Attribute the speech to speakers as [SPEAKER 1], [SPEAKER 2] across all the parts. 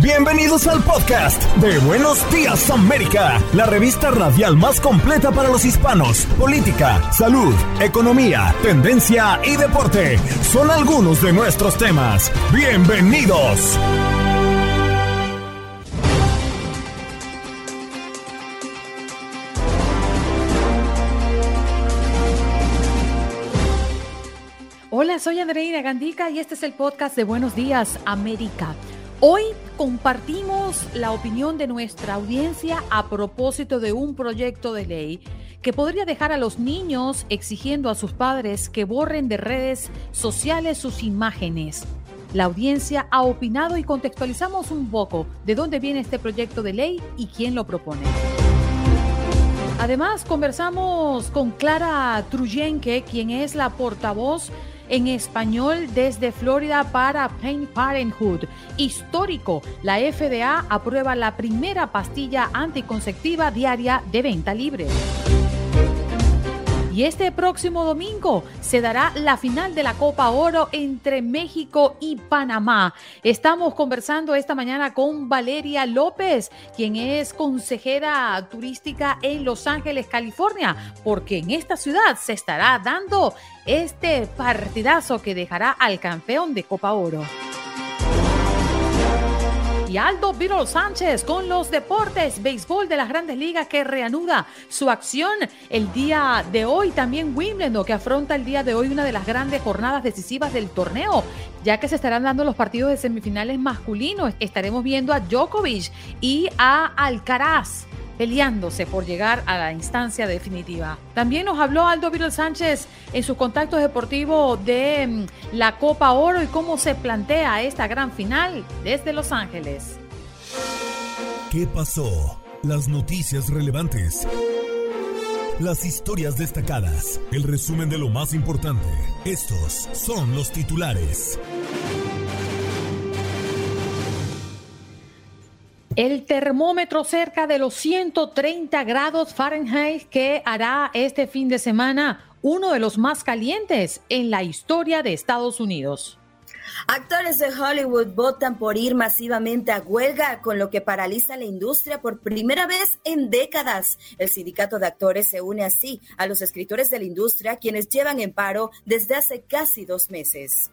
[SPEAKER 1] Bienvenidos al podcast de Buenos Días América, la revista radial más completa para los hispanos. Política, salud, economía, tendencia y deporte son algunos de nuestros temas. Bienvenidos.
[SPEAKER 2] Hola, soy Andreina Gandica y este es el podcast de Buenos Días América. Hoy compartimos la opinión de nuestra audiencia a propósito de un proyecto de ley que podría dejar a los niños exigiendo a sus padres que borren de redes sociales sus imágenes. La audiencia ha opinado y contextualizamos un poco de dónde viene este proyecto de ley y quién lo propone. Además, conversamos con Clara Truyenque, quien es la portavoz en español desde Florida para Planned Parenthood. Histórico, la FDA aprueba la primera pastilla anticonceptiva diaria de venta libre. Y este próximo domingo se dará la final de la Copa Oro entre México y Panamá. Estamos conversando esta mañana con Valeria López, quien es consejera turística en Los Ángeles, California, porque en esta ciudad se estará dando este partidazo que dejará al campeón de Copa Oro y Aldo Viro Sánchez con los deportes, béisbol de las grandes ligas que reanuda su acción el día de hoy. También Wimbledon que afronta el día de hoy una de las grandes jornadas decisivas del torneo, ya que se estarán dando los partidos de semifinales masculinos. Estaremos viendo a Djokovic y a Alcaraz peleándose por llegar a la instancia definitiva. También nos habló Aldo Viral Sánchez en sus contactos deportivos de mm, la Copa Oro y cómo se plantea esta gran final desde Los Ángeles.
[SPEAKER 1] ¿Qué pasó? Las noticias relevantes. Las historias destacadas. El resumen de lo más importante. Estos son los titulares.
[SPEAKER 2] El termómetro cerca de los 130 grados Fahrenheit que hará este fin de semana uno de los más calientes en la historia de Estados Unidos.
[SPEAKER 3] Actores de Hollywood votan por ir masivamente a huelga, con lo que paraliza la industria por primera vez en décadas. El sindicato de actores se une así a los escritores de la industria, quienes llevan en paro desde hace casi dos meses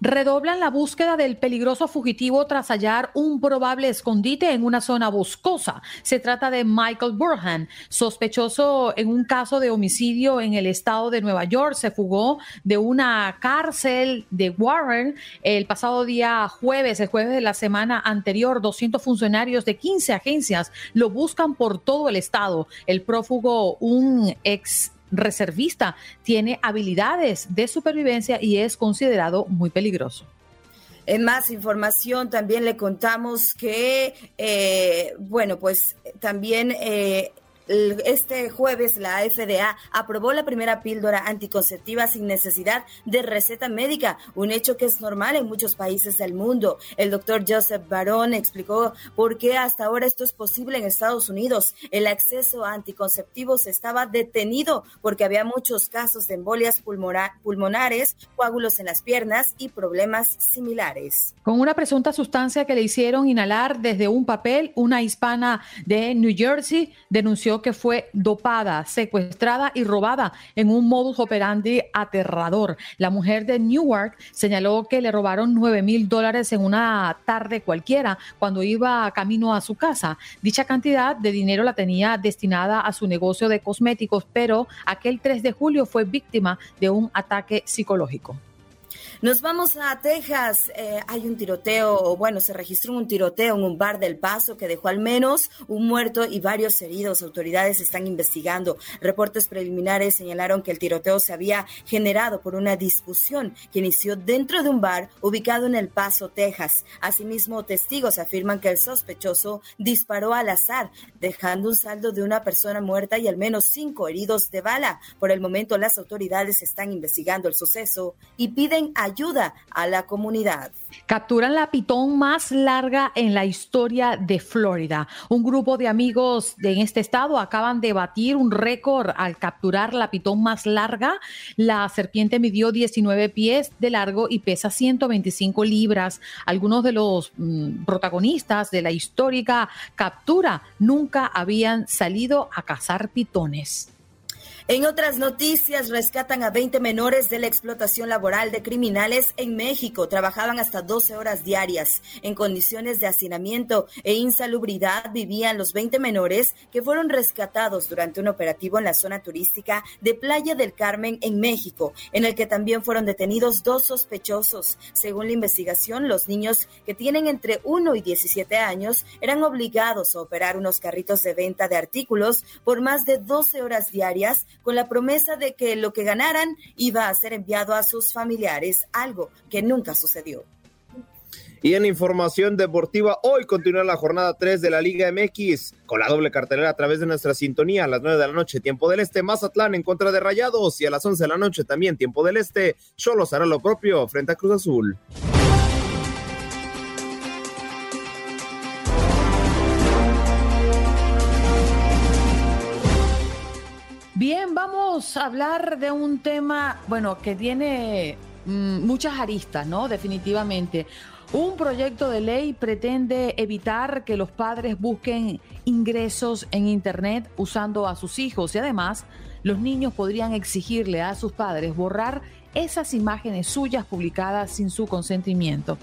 [SPEAKER 2] redoblan la búsqueda del peligroso fugitivo tras hallar un probable escondite en una zona boscosa. Se trata de Michael Burhan, sospechoso en un caso de homicidio en el estado de Nueva York. Se fugó de una cárcel de Warren el pasado día jueves, el jueves de la semana anterior. 200 funcionarios de 15 agencias lo buscan por todo el estado. El prófugo, un ex reservista, tiene habilidades de supervivencia y es considerado muy peligroso.
[SPEAKER 3] En más información también le contamos que, eh, bueno, pues también eh, este jueves la FDA aprobó la primera píldora anticonceptiva sin necesidad de receta médica, un hecho que es normal en muchos países del mundo. El doctor Joseph Barón explicó por qué hasta ahora esto es posible en Estados Unidos. El acceso a anticonceptivos estaba detenido porque había muchos casos de embolias pulmonares, coágulos en las piernas y problemas similares.
[SPEAKER 2] Con una presunta sustancia que le hicieron inhalar desde un papel, una hispana de New Jersey denunció que fue dopada, secuestrada y robada en un modus operandi aterrador. La mujer de Newark señaló que le robaron 9 mil dólares en una tarde cualquiera cuando iba camino a su casa. Dicha cantidad de dinero la tenía destinada a su negocio de cosméticos, pero aquel 3 de julio fue víctima de un ataque psicológico.
[SPEAKER 3] Nos vamos a Texas. Eh, hay un tiroteo, bueno, se registró un tiroteo en un bar del Paso que dejó al menos un muerto y varios heridos. Autoridades están investigando. Reportes preliminares señalaron que el tiroteo se había generado por una discusión que inició dentro de un bar ubicado en El Paso, Texas. Asimismo, testigos afirman que el sospechoso disparó al azar, dejando un saldo de una persona muerta y al menos cinco heridos de bala. Por el momento, las autoridades están investigando el suceso y piden ayuda ayuda a la comunidad.
[SPEAKER 2] Capturan la pitón más larga en la historia de Florida. Un grupo de amigos de este estado acaban de batir un récord al capturar la pitón más larga. La serpiente midió 19 pies de largo y pesa 125 libras. Algunos de los mm, protagonistas de la histórica captura nunca habían salido a cazar pitones.
[SPEAKER 3] En otras noticias, rescatan a 20 menores de la explotación laboral de criminales en México. Trabajaban hasta 12 horas diarias. En condiciones de hacinamiento e insalubridad vivían los 20 menores que fueron rescatados durante un operativo en la zona turística de Playa del Carmen en México, en el que también fueron detenidos dos sospechosos. Según la investigación, los niños que tienen entre 1 y 17 años eran obligados a operar unos carritos de venta de artículos por más de 12 horas diarias con la promesa de que lo que ganaran iba a ser enviado a sus familiares, algo que nunca sucedió.
[SPEAKER 4] Y en información deportiva, hoy continúa la jornada 3 de la Liga MX con la doble cartelera a través de nuestra sintonía a las 9 de la noche, tiempo del este, Mazatlán en contra de Rayados y a las 11 de la noche también, tiempo del este, Cholos hará lo propio frente a Cruz Azul.
[SPEAKER 2] Bien, vamos a hablar de un tema, bueno, que tiene mm, muchas aristas, ¿no? Definitivamente. Un proyecto de ley pretende evitar que los padres busquen ingresos en Internet usando a sus hijos y además los niños podrían exigirle a sus padres borrar esas imágenes suyas publicadas sin su consentimiento.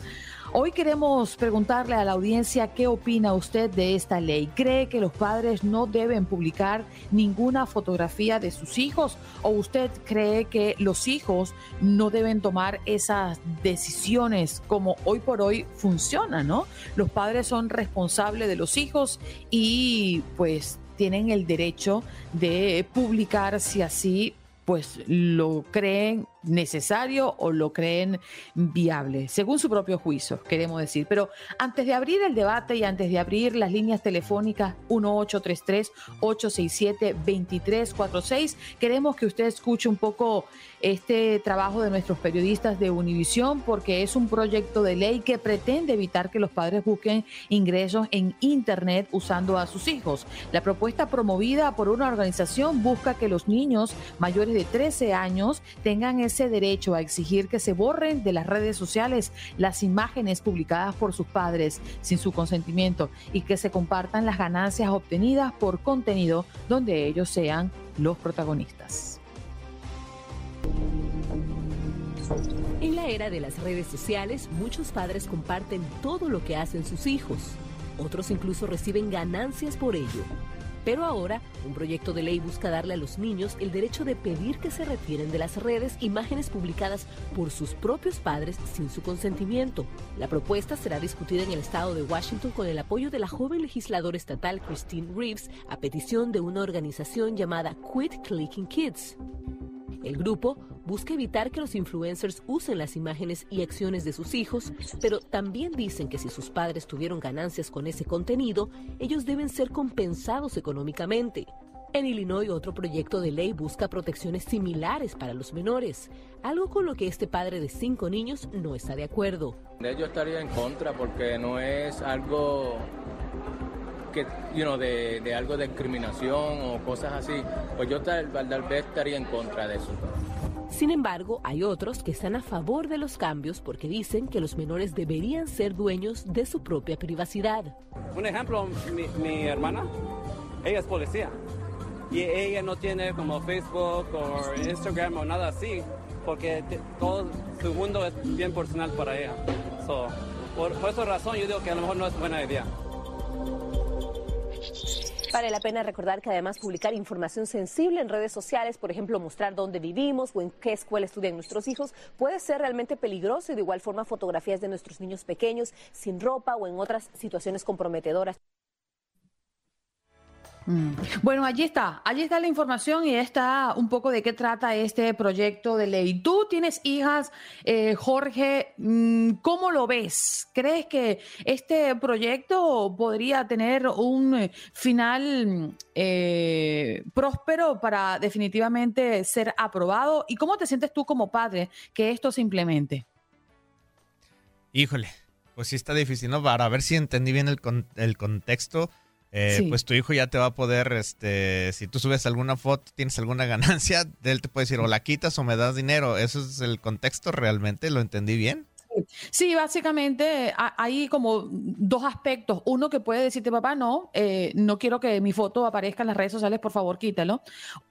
[SPEAKER 2] Hoy queremos preguntarle a la audiencia qué opina usted de esta ley. ¿Cree que los padres no deben publicar ninguna fotografía de sus hijos? ¿O usted cree que los hijos no deben tomar esas decisiones como hoy por hoy funciona, ¿no? Los padres son responsables de los hijos y pues tienen el derecho de publicar si así pues lo creen necesario o lo creen viable, según su propio juicio, queremos decir. Pero antes de abrir el debate y antes de abrir las líneas telefónicas 1833-867-2346, queremos que usted escuche un poco este trabajo de nuestros periodistas de Univisión, porque es un proyecto de ley que pretende evitar que los padres busquen ingresos en Internet usando a sus hijos. La propuesta promovida por una organización busca que los niños mayores de 13 años tengan ese derecho a exigir que se borren de las redes sociales las imágenes publicadas por sus padres sin su consentimiento y que se compartan las ganancias obtenidas por contenido donde ellos sean los protagonistas.
[SPEAKER 5] En la era de las redes sociales, muchos padres comparten todo lo que hacen sus hijos. Otros incluso reciben ganancias por ello. Pero ahora, un proyecto de ley busca darle a los niños el derecho de pedir que se retiren de las redes imágenes publicadas por sus propios padres sin su consentimiento. La propuesta será discutida en el estado de Washington con el apoyo de la joven legisladora estatal Christine Reeves a petición de una organización llamada Quit Clicking Kids. El grupo busca evitar que los influencers usen las imágenes y acciones de sus hijos, pero también dicen que si sus padres tuvieron ganancias con ese contenido, ellos deben ser compensados económicamente. En Illinois, otro proyecto de ley busca protecciones similares para los menores, algo con lo que este padre de cinco niños no está de acuerdo.
[SPEAKER 6] Yo estaría en contra porque no es algo que, you de, algo de discriminación o cosas así. Pues yo tal vez estaría en contra de eso.
[SPEAKER 5] Sin embargo, hay otros que están a favor de los cambios porque dicen que los menores deberían ser dueños de su propia privacidad.
[SPEAKER 7] Un ejemplo, mi, hermana, ella es policía y ella no tiene como Facebook o Instagram o nada así porque todo su mundo es bien personal para ella. por esa razón yo digo que a lo mejor no es buena idea.
[SPEAKER 5] Vale la pena recordar que además publicar información sensible en redes sociales, por ejemplo, mostrar dónde vivimos o en qué escuela estudian nuestros hijos, puede ser realmente peligroso y de igual forma fotografías de nuestros niños pequeños sin ropa o en otras situaciones comprometedoras.
[SPEAKER 2] Mm. Bueno, allí está, allí está la información y está un poco de qué trata este proyecto de ley. Tú tienes hijas, eh, Jorge, mm, ¿cómo lo ves? ¿Crees que este proyecto podría tener un eh, final eh, próspero para definitivamente ser aprobado? ¿Y cómo te sientes tú como padre que esto se implemente?
[SPEAKER 8] Híjole, pues sí está difícil, ¿no? Para ver si entendí bien el, el contexto. Eh, pues tu hijo ya te va a poder, este, si tú subes alguna foto, tienes alguna ganancia, él te puede decir o la quitas o me das dinero. ¿Eso es el contexto realmente? ¿Lo entendí bien?
[SPEAKER 2] Sí, básicamente hay como dos aspectos. Uno que puede decirte, papá, no, eh, no quiero que mi foto aparezca en las redes sociales, por favor, quítalo.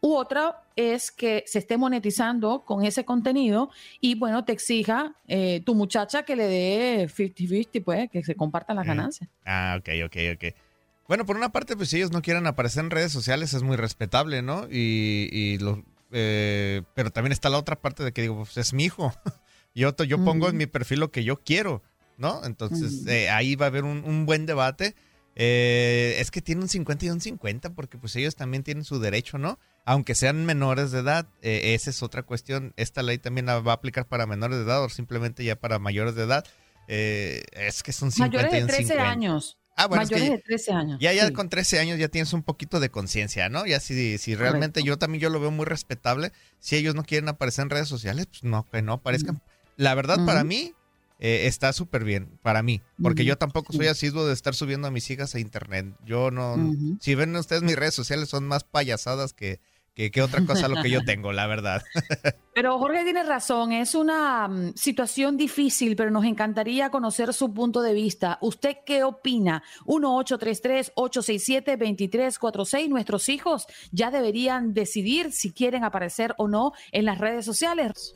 [SPEAKER 2] U otra es que se esté monetizando con ese contenido y, bueno, te exija eh, tu muchacha que le dé 50-50, pues, que se compartan las ganancias.
[SPEAKER 8] Ah, ok, ok, ok. Bueno, por una parte, pues si ellos no quieren aparecer en redes sociales es muy respetable, ¿no? Y, lo, eh, pero también está la otra parte de que digo, pues es mi hijo. yo, yo pongo en mi perfil lo que yo quiero, ¿no? Entonces eh, ahí va a haber un, buen debate. Eh, es que tiene un 50 y un 50 porque pues ellos también tienen su derecho, ¿no? Aunque sean menores de edad, esa es otra cuestión. Esta ley también va a aplicar para menores de edad o simplemente ya para mayores de edad. es que son 50
[SPEAKER 2] mayores
[SPEAKER 8] de
[SPEAKER 2] 13 años.
[SPEAKER 8] Ah, bueno,
[SPEAKER 2] Mayores de 13 años.
[SPEAKER 8] Ya, ya con 13 años ya tienes un poquito de conciencia, ¿no? Ya si, si realmente yo también yo lo veo muy respetable. Si ellos no quieren aparecer en redes sociales, pues no, que no aparezcan. La verdad, para mí, eh, está súper bien, para mí. Porque yo tampoco soy asiduo de estar subiendo a mis hijas a internet. Yo no. Si ven ustedes mis redes sociales, son más payasadas que, que, otra cosa lo que yo tengo, la verdad.
[SPEAKER 2] Pero Jorge tiene razón, es una mm, situación difícil, pero nos encantaría conocer su punto de vista. ¿Usted qué opina? 1-833-867-2346. Nuestros hijos ya deberían decidir si quieren aparecer o no en las redes sociales.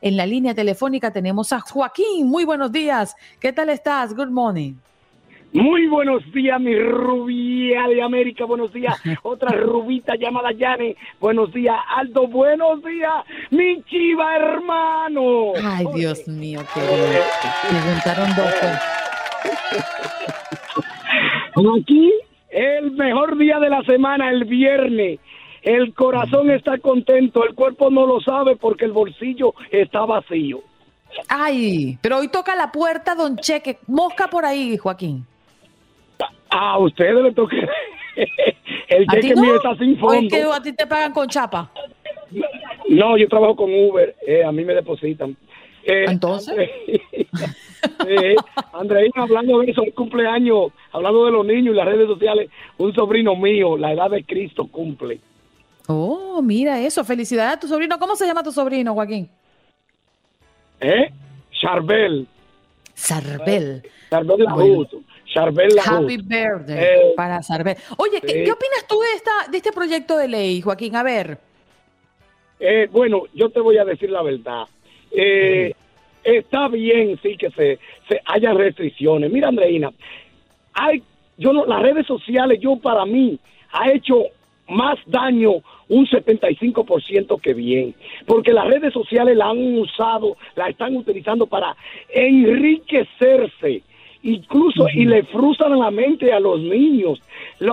[SPEAKER 2] En la línea telefónica tenemos a Joaquín. Muy buenos días. ¿Qué tal estás? Good morning.
[SPEAKER 9] Muy buenos días, mi rubia de América. Buenos días, otra rubita llamada Yane. Buenos días, Aldo. Buenos días, mi chiva hermano.
[SPEAKER 2] Ay, Dios mío, qué preguntaron dos.
[SPEAKER 9] Pues. Aquí, el mejor día de la semana, el viernes. El corazón está contento, el cuerpo no lo sabe porque el bolsillo está vacío.
[SPEAKER 2] Ay, pero hoy toca la puerta, don Cheque. Mosca por ahí, Joaquín.
[SPEAKER 9] A ustedes le toque. El cheque mío está sin fondo.
[SPEAKER 2] que a ti te pagan con chapa?
[SPEAKER 9] No, yo trabajo con Uber. Eh, a mí me depositan.
[SPEAKER 2] Eh, ¿Entonces?
[SPEAKER 9] eh, Andreina, hablando de eso, un cumpleaños, hablando de los niños y las redes sociales, un sobrino mío, la edad de Cristo, cumple.
[SPEAKER 2] Oh, mira eso. Felicidades a tu sobrino. ¿Cómo se llama tu sobrino, Joaquín?
[SPEAKER 9] ¿Eh? Charbel.
[SPEAKER 2] Charbel.
[SPEAKER 9] Charbel Charbel
[SPEAKER 2] Happy birthday eh, para Charbel. Oye, ¿qué, opinas tú de, esta, de este proyecto de ley, Joaquín? A ver.
[SPEAKER 9] Eh, bueno, yo te voy a decir la verdad. Eh, está bien, sí, que se, se haya restricciones. Mira, Andreina, hay, yo no, las redes sociales, yo para mí, ha hecho más daño un 75% que bien, porque las redes sociales la han usado, la están utilizando para enriquecerse incluso y le frustran la mente a los niños.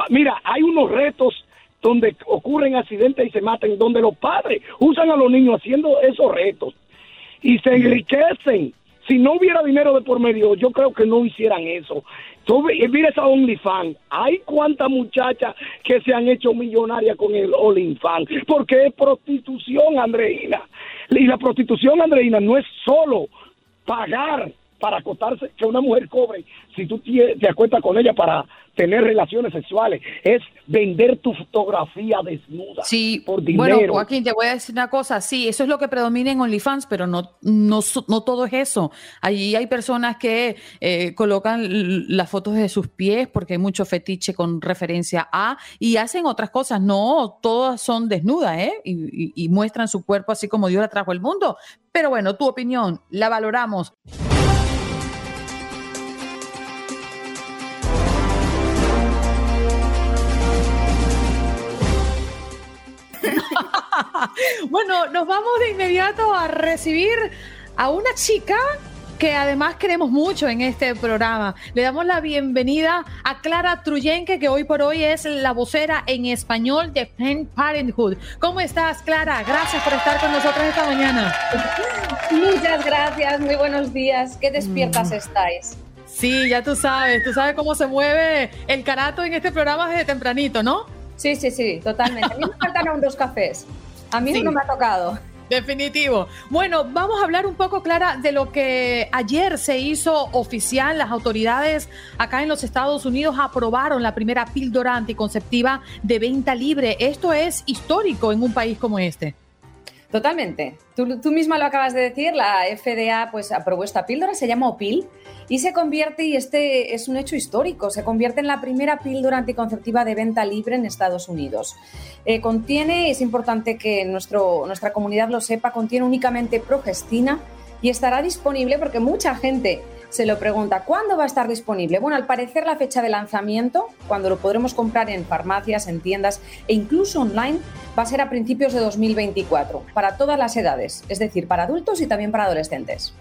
[SPEAKER 9] mira, hay unos retos donde ocurren accidentes y se matan, donde los padres usan a los niños haciendo esos retos y se enriquecen. Si no hubiera dinero de por medio, yo creo que no hicieran eso. mira esa OnlyFans. Hay cuántas muchachas que se han hecho millonarias con el OnlyFans. Porque es prostitución, Andreina. Y la prostitución, Andreina, no es solo pagar para acostarse, que una mujer cobre si tú te acuestas con ella para tener relaciones sexuales, es vender tu fotografía desnuda
[SPEAKER 2] sí,
[SPEAKER 9] por dinero.
[SPEAKER 2] Bueno, Joaquín, te voy a decir una cosa, sí, eso es lo que predomina en OnlyFans, pero no, no, no todo es eso. Allí hay personas que eh, colocan las fotos de sus pies porque hay mucho fetiche con referencia a y hacen otras cosas. No, todas son desnudas, ¿eh? Y, y muestran su cuerpo así como Dios la trajo al mundo. Pero bueno, tu opinión, la valoramos. Bueno, nos vamos de inmediato a recibir a una chica que además queremos mucho en este programa. Le damos la bienvenida a Clara Truyenque, que hoy por hoy es la vocera en español de Planned Parenthood. ¿Cómo estás, Clara? Gracias por estar con nosotros esta mañana.
[SPEAKER 10] Muchas gracias, muy buenos días. Qué despiertas mm. estáis.
[SPEAKER 2] Sí, ya tú sabes, tú sabes cómo se mueve el carato en este programa desde tempranito, ¿no?
[SPEAKER 10] Sí, sí, sí, totalmente. A mí me faltan aún dos cafés. A mí no me ha tocado.
[SPEAKER 2] Definitivo. Bueno, vamos a hablar un poco, Clara, de lo que ayer se hizo oficial. Las autoridades acá en los Estados Unidos aprobaron la primera píldora anticonceptiva de venta libre. Esto es histórico en un país como este.
[SPEAKER 10] Totalmente. Tú, tú misma lo acabas de decir, la FDA pues aprobó esta píldora, se llama OPIL y se convierte, y este es un hecho histórico, se convierte en la primera píldora anticonceptiva de venta libre en Estados Unidos. Eh, contiene, es importante que nuestro, nuestra comunidad lo sepa, contiene únicamente progestina y estará disponible porque mucha gente se lo pregunta, ¿cuándo va a estar disponible? Bueno, al parecer la fecha de lanzamiento, cuando lo podremos comprar en farmacias, en tiendas e incluso online, va a ser a principios de 2024, para todas las edades, es decir, para adultos y también para adolescentes.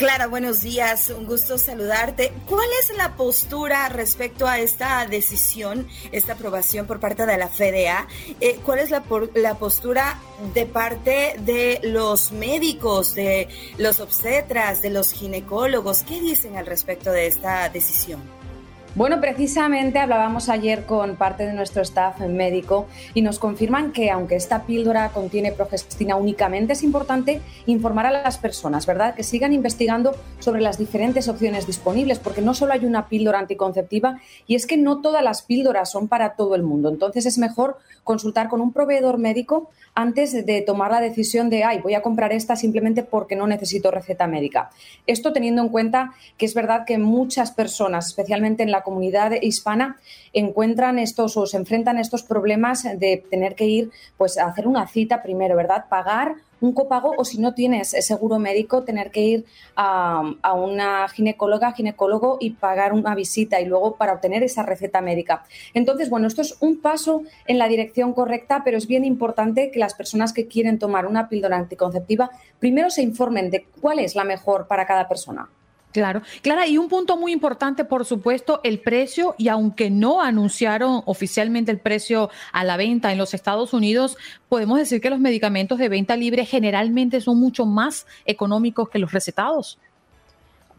[SPEAKER 3] Clara, buenos días, un gusto saludarte. ¿Cuál es la postura respecto a esta decisión, esta aprobación por parte de la FDA? Eh, ¿Cuál es la, la postura de parte de los médicos, de los obstetras, de los ginecólogos? ¿Qué dicen al respecto de esta decisión?
[SPEAKER 10] Bueno, precisamente hablábamos ayer con parte de nuestro staff médico y nos confirman que aunque esta píldora contiene progestina únicamente, es importante informar a las personas, ¿verdad? Que sigan investigando sobre las diferentes opciones disponibles, porque no solo hay una píldora anticonceptiva y es que no todas las píldoras son para todo el mundo. Entonces es mejor consultar con un proveedor médico antes de tomar la decisión de, ay, voy a comprar esta simplemente porque no necesito receta médica. Esto teniendo en cuenta que es verdad que muchas personas, especialmente en la comunidad hispana encuentran estos o se enfrentan estos problemas de tener que ir pues a hacer una cita primero, ¿verdad? Pagar un copago o si no tienes seguro médico, tener que ir a, a, una ginecóloga, ginecólogo y pagar una visita y luego para obtener esa receta médica. Entonces, bueno, esto es un paso en la dirección correcta, pero es bien importante que las personas que quieren tomar una píldora anticonceptiva primero se informen de cuál es la mejor para cada persona.
[SPEAKER 2] Claro, Clara, y un punto muy importante, por supuesto, el precio, y aunque no anunciaron oficialmente el precio a la venta en los Estados Unidos, podemos decir que los medicamentos de venta libre generalmente son mucho más económicos que los recetados.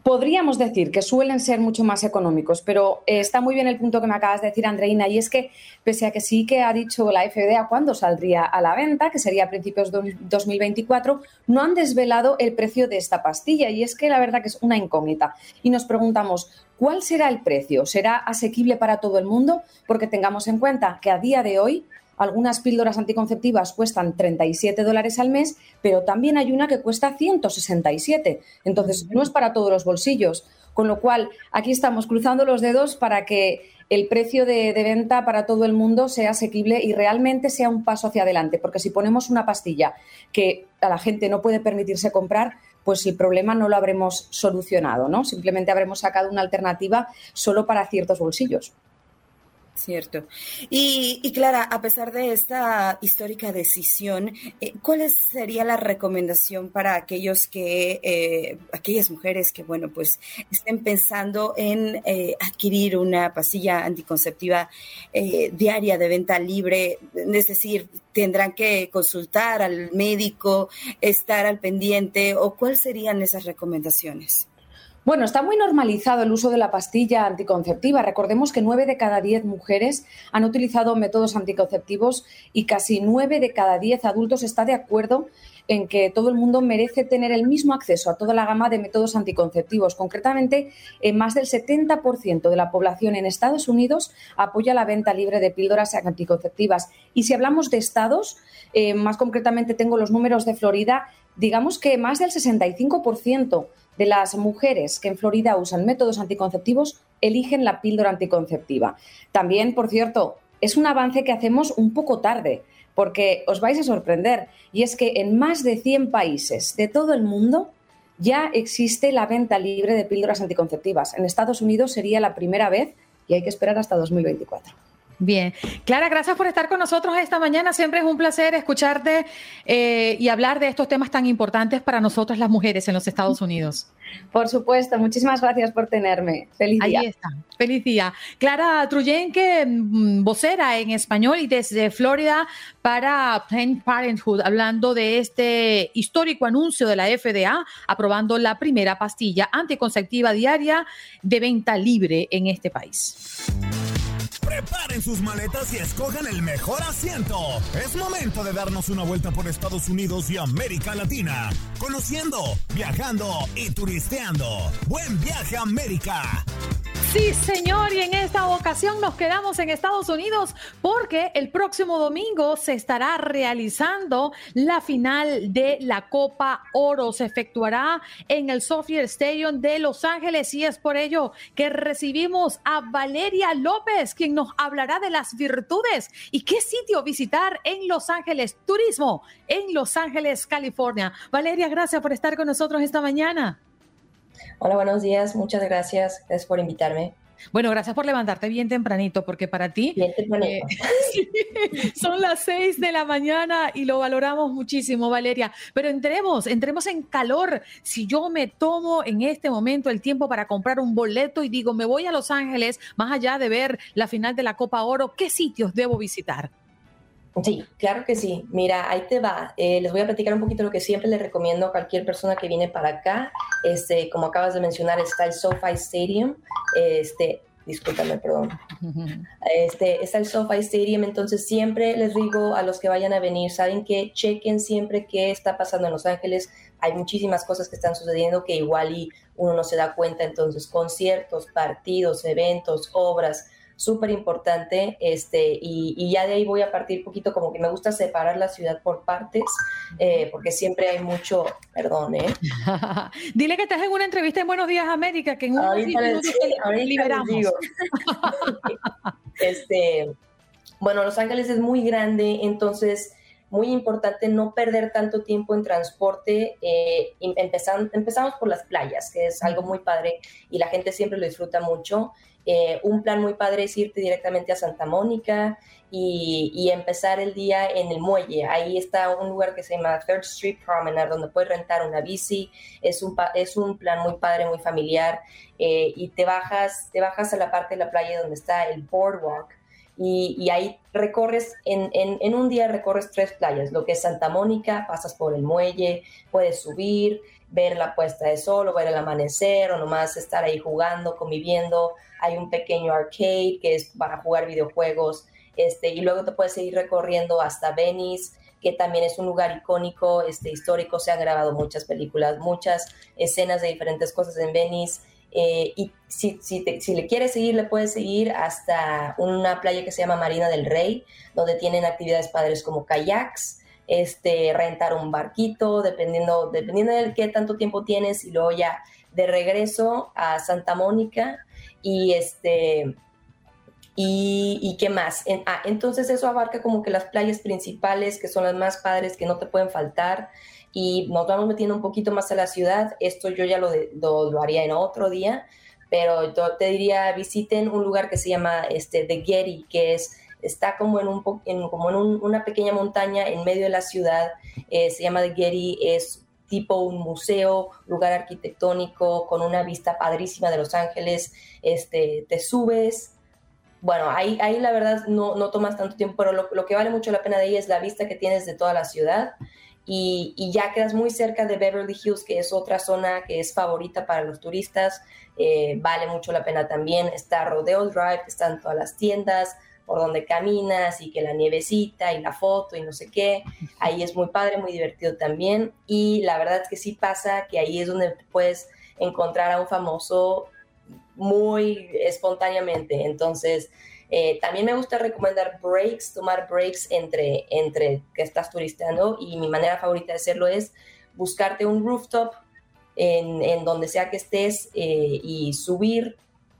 [SPEAKER 10] Podríamos decir que suelen ser mucho más económicos, pero eh, está muy bien el punto que me acabas de decir, Andreina, y es que pese a que sí que ha dicho la FDA cuándo saldría a la venta, que sería a principios de 2024, no han desvelado el precio de esta pastilla y es que la verdad que es una incógnita. Y nos preguntamos, ¿cuál será el precio? ¿Será asequible para todo el mundo? Porque tengamos en cuenta que a día de hoy algunas píldoras anticonceptivas cuestan 37 dólares al mes, pero también hay una que cuesta 167. Entonces, no es para todos los bolsillos. Con lo cual, aquí estamos cruzando los dedos para que el precio de, venta para todo el mundo sea asequible y realmente sea un paso hacia adelante. Porque si ponemos una pastilla que a la gente no puede permitirse comprar, pues el problema no lo habremos solucionado, ¿no? Simplemente habremos sacado una alternativa solo para ciertos bolsillos.
[SPEAKER 3] Cierto. Y, Clara, a pesar de esta histórica decisión, eh, ¿cuál sería la recomendación para aquellos que, eh, aquellas mujeres que, bueno, pues estén pensando en eh, adquirir una pastilla anticonceptiva diaria de venta libre? Es decir, tendrán que consultar al médico, estar al pendiente, o cuáles serían esas recomendaciones?
[SPEAKER 10] Bueno, está muy normalizado el uso de la pastilla anticonceptiva. Recordemos que nueve de cada diez mujeres han utilizado métodos anticonceptivos y casi nueve de cada diez adultos está de acuerdo en que todo el mundo merece tener el mismo acceso a toda la gama de métodos anticonceptivos. Concretamente, más del 70% de la población en Estados Unidos apoya la venta libre de píldoras anticonceptivas. Y si hablamos de estados, eh, más concretamente tengo los números de Florida, digamos que más del 65% de las mujeres que en Florida usan métodos anticonceptivos eligen la píldora anticonceptiva. También, por cierto, es un avance que hacemos un poco tarde, porque os vais a sorprender, y es que en más de 100 países de todo el mundo ya existe la venta libre de píldoras anticonceptivas. En Estados Unidos sería la primera vez y hay que esperar hasta 2024.
[SPEAKER 2] Bien. Clara, gracias por estar con nosotros esta mañana. Siempre es un placer escucharte eh, y hablar de estos temas tan importantes para nosotras las mujeres en los Estados Unidos.
[SPEAKER 10] Por supuesto, muchísimas gracias por tenerme. Feliz día.
[SPEAKER 2] Ahí está, feliz día. Clara Truyenque, mm, vocera en español y desde Florida para Planned Parenthood, hablando de este histórico anuncio de la FDA aprobando la primera pastilla anticonceptiva diaria de venta libre en este país.
[SPEAKER 1] Preparen sus maletas y escojan el mejor asiento. Es momento de darnos una vuelta por Estados Unidos y América Latina. Conociendo, viajando y turisteando. Buen viaje América.
[SPEAKER 2] Sí, señor, y en esta ocasión nos quedamos en Estados Unidos porque el próximo domingo se estará realizando la final de la Copa Oro. Se efectuará en el Sophia Stadium de Los Ángeles y es por ello que recibimos a Valeria López, quien nos hablará de las virtudes y qué sitio visitar en Los Ángeles, turismo en Los Ángeles, California. Valeria, gracias por estar con nosotros esta mañana.
[SPEAKER 11] Hola, buenos días. Muchas gracias. Gracias por invitarme.
[SPEAKER 2] Bueno, gracias por levantarte bien tempranito, porque para ti eh, son las seis de la mañana y lo valoramos muchísimo, Valeria. Pero entremos, entremos en calor. Si yo me tomo en este momento el tiempo para comprar un boleto y digo, me voy a Los Ángeles, más allá de ver la final de la Copa Oro, ¿qué sitios debo visitar?
[SPEAKER 11] Sí, claro que sí. Mira, ahí te va. Eh, les voy a platicar un poquito lo que siempre le recomiendo a cualquier persona que viene para acá. Este, como acabas de mencionar, está el SoFi Stadium. Este, discúlpame, perdón. Este, está el SoFi Stadium, entonces siempre les digo a los que vayan a venir, saben que chequen siempre qué está pasando en Los Ángeles. Hay muchísimas cosas que están sucediendo que igual y uno no se da cuenta, entonces conciertos, partidos, eventos, obras súper importante, este, y, ya de ahí voy a partir poquito, como que me gusta separar la ciudad por partes, eh, porque siempre hay mucho, perdón, ¿eh?
[SPEAKER 2] Dile que estás en una entrevista en Buenos Días América, que en un ahorita, liberamos.
[SPEAKER 11] este, bueno, Los Ángeles es muy grande, entonces muy importante no perder tanto tiempo en transporte. Eh, empezamos por las playas, que es algo muy padre y la gente siempre lo disfruta mucho. Eh, un plan muy padre es irte directamente a Santa Mónica y, empezar el día en el muelle. Ahí está un lugar que se llama Third Street Promenade, donde puedes rentar una bici. Es un, es un plan muy padre, muy familiar. Eh, y te bajas, te bajas a la parte de la playa donde está el boardwalk. Y, ahí recorres, en, en, un día recorres tres playas, lo que es Santa Mónica, pasas por el muelle, puedes subir, ver la puesta de sol o ver el amanecer o nomás estar ahí jugando, conviviendo hay un pequeño arcade que es para jugar videojuegos, este, y luego te puedes seguir recorriendo hasta Venice, que también es un lugar icónico, este, histórico, se han grabado muchas películas, muchas escenas de diferentes cosas en Venice. Eh, y si, si, si, le quieres seguir, le puedes seguir hasta una playa que se llama Marina del Rey, donde tienen actividades padres como kayaks, este, rentar un barquito, dependiendo, dependiendo de qué tanto tiempo tienes, y luego ya de regreso a Santa Mónica, y este y, qué más. ah, entonces eso abarca como que las playas principales, que son las más padres, que no te pueden faltar. Y nos vamos metiendo un poquito más a la ciudad. Esto yo ya lo, lo, haría en otro día, pero yo te diría, visiten un lugar que se llama este, The Getty, que es, está como en, un, como en una pequeña montaña en medio de la ciudad. Eh, se llama The Getty, es tipo un museo, lugar arquitectónico con una vista padrísima de Los Ángeles, este, te subes. Bueno, ahí, ahí la verdad no, no tomas tanto tiempo, pero lo, que vale mucho la pena de ahí es la vista que tienes de toda la ciudad. Y, y, ya quedas muy cerca de Beverly Hills, que es otra zona que es favorita para los turistas, eh, vale mucho la pena también. Está Rodeo Drive, están todas las tiendas, por donde caminas y que la nievecita y la foto y no sé qué. Ahí es muy padre, muy divertido también. Y la verdad es que sí pasa que ahí es donde puedes encontrar a un famoso muy espontáneamente. Entonces, eh, también me gusta recomendar breaks, tomar breaks entre, entre que estás turistando y mi manera favorita de hacerlo es buscarte un rooftop en, en donde sea que estés eh, y subir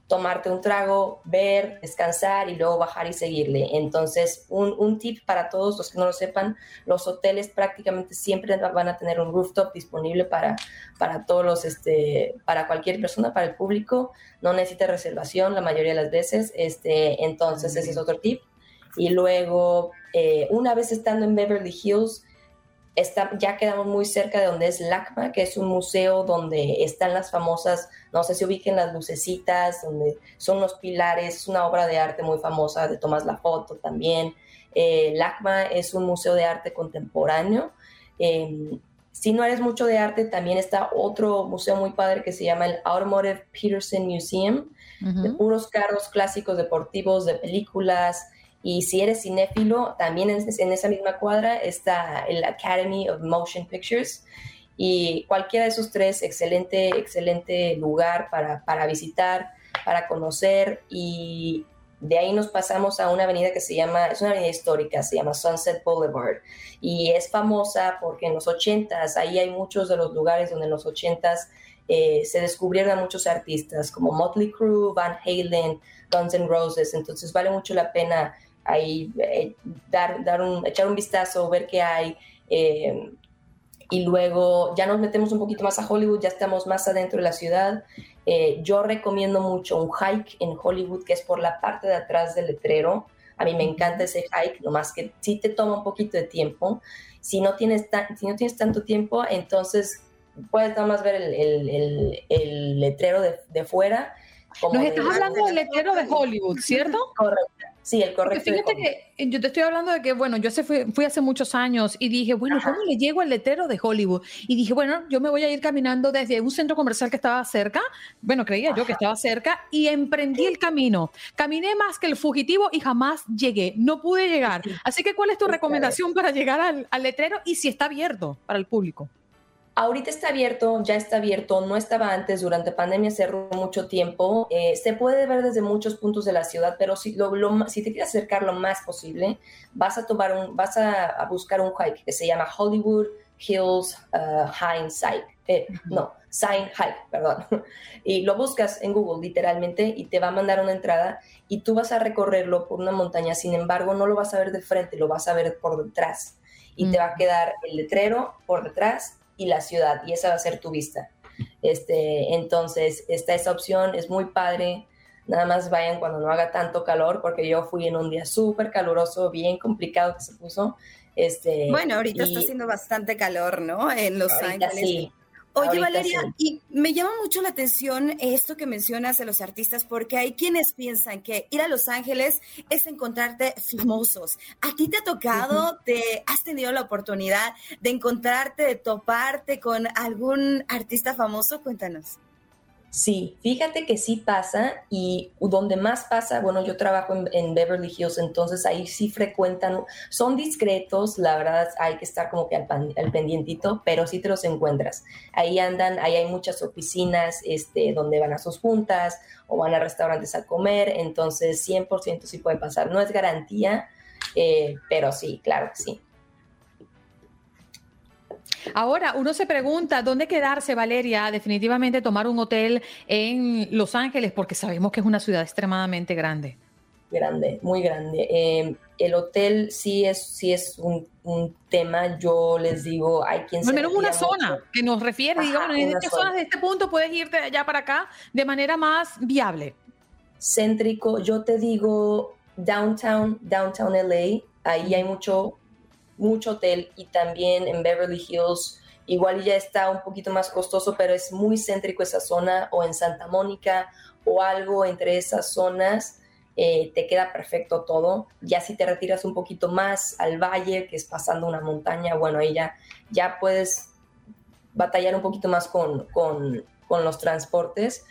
[SPEAKER 11] tomarte un trago, ver, descansar y luego bajar y seguirle. Entonces, un, tip para todos los que no lo sepan, los hoteles prácticamente siempre van a tener un rooftop disponible para, para todos los, este, para cualquier persona, para el público. No necesita reservación la mayoría de las veces. Este, entonces, ese es otro tip. Y luego, eh, una vez estando en Beverly Hills, está, ya quedamos muy cerca de donde es LACMA, que es un museo donde están las famosas, no sé si ubiquen las lucecitas, donde son los pilares, es una obra de arte muy famosa de Tomás La Foto también. Eh, LACMA es un museo de arte contemporáneo. Em, si no eres mucho de arte, también está otro museo muy padre que se llama el Automotive Peterson Museum, de puros carros clásicos deportivos, de películas, y si eres cinéfilo, también en, esa misma cuadra está el Academy of Motion Pictures. Y cualquiera de esos tres, excelente, excelente lugar para, para visitar, para conocer. Y de ahí nos pasamos a una avenida que se llama, es una avenida histórica, se llama Sunset Boulevard. Y es famosa porque en los 80s, ahí hay muchos de los lugares donde en los 80s eh, se descubrieron muchos artistas como Motley Crue, Van Halen, Guns N' Roses. Entonces vale mucho la pena ahí eh, dar, dar un, echar un vistazo, ver qué hay. Eh, y luego ya nos metemos un poquito más a Hollywood, ya estamos más adentro de la ciudad. Eh, yo recomiendo mucho un hike en Hollywood, que es por la parte de atrás del letrero. A mí me encanta ese hike, nomás que sí te toma un poquito de tiempo. Si no tienes, si no tienes tanto tiempo, entonces puedes nada más ver el, el, el, letrero de, de fuera.
[SPEAKER 2] Nos estás hablando del letrero de Hollywood, ¿cierto?
[SPEAKER 11] Correcto. Sí, el correcto.
[SPEAKER 2] fíjate que eh, yo te estoy hablando de que, bueno, yo se fui, fui hace muchos años y dije, bueno, ¿cómo le llego al letrero de Hollywood? Y dije, bueno, yo me voy a ir caminando desde un centro comercial que estaba cerca, bueno, creía yo que estaba cerca, y emprendí el camino. Caminé más que el fugitivo y jamás llegué, no pude llegar. Así que, ¿cuál es tu recomendación para llegar al, al letrero y si está abierto para el público?
[SPEAKER 11] Ahorita está abierto, ya está abierto, no estaba antes, durante pandemia cerró mucho tiempo. Eh, se puede ver desde muchos puntos de la ciudad, pero si, lo, si te quieres acercar lo más posible, vas a, tomar un, vas a, buscar un hike que se llama Hollywood Hills uh, Hike. Eh, no, Sign Hike, perdón. Y lo buscas en Google literalmente y te va a mandar una entrada y tú vas a recorrerlo por una montaña. Sin embargo, no lo vas a ver de frente, lo vas a ver por detrás. Y te va a quedar el letrero por detrás y la ciudad, y esa va a ser tu vista. Este, entonces, está esa opción, es muy padre. Nada más vayan cuando no haga tanto calor, porque yo fui en un día súper caluroso, bien complicado que se puso. Este,
[SPEAKER 3] bueno, ahorita está haciendo bastante calor, ¿no? En Los Ángeles. Oye, Valeria, y me llama mucho la atención esto que mencionas de los artistas, porque hay quienes piensan que ir a Los Ángeles es encontrarte famosos. ¿A ti te ha tocado, te has tenido la oportunidad de encontrarte, de toparte con algún artista famoso? Cuéntanos.
[SPEAKER 11] Sí, fíjate que sí pasa y donde más pasa, bueno, yo trabajo en, Beverly Hills, entonces ahí sí frecuentan, son discretos, la verdad hay que estar como que al, pendientito, pero sí te los encuentras. Ahí andan, ahí hay muchas oficinas este, donde van a sus juntas o van a restaurantes a comer, entonces 100% sí puede pasar. No es garantía, eh, pero sí, claro sí.
[SPEAKER 2] Ahora, uno se pregunta, ¿dónde quedarse, Valeria? Definitivamente tomar un hotel en Los Ángeles, porque sabemos que es una ciudad extremadamente grande.
[SPEAKER 11] Grande, muy grande. Em, el hotel sí es, sí es un, tema, yo les digo, hay quien...
[SPEAKER 2] Al menos una zona que nos refiere, digamos, en qué zonas de este punto puedes irte de allá para acá de manera más viable.
[SPEAKER 11] Céntrico, yo te digo, downtown, downtown LA, ahí hay mucho mucho hotel y también en Beverly Hills igual ya está un poquito más costoso, pero es muy céntrico esa zona o en Santa Mónica o algo entre esas zonas. Eh, te queda perfecto todo. Ya si te retiras un poquito más al valle, que es pasando una montaña, bueno, ahí ya, ya puedes batallar un poquito más con, con, con los transportes.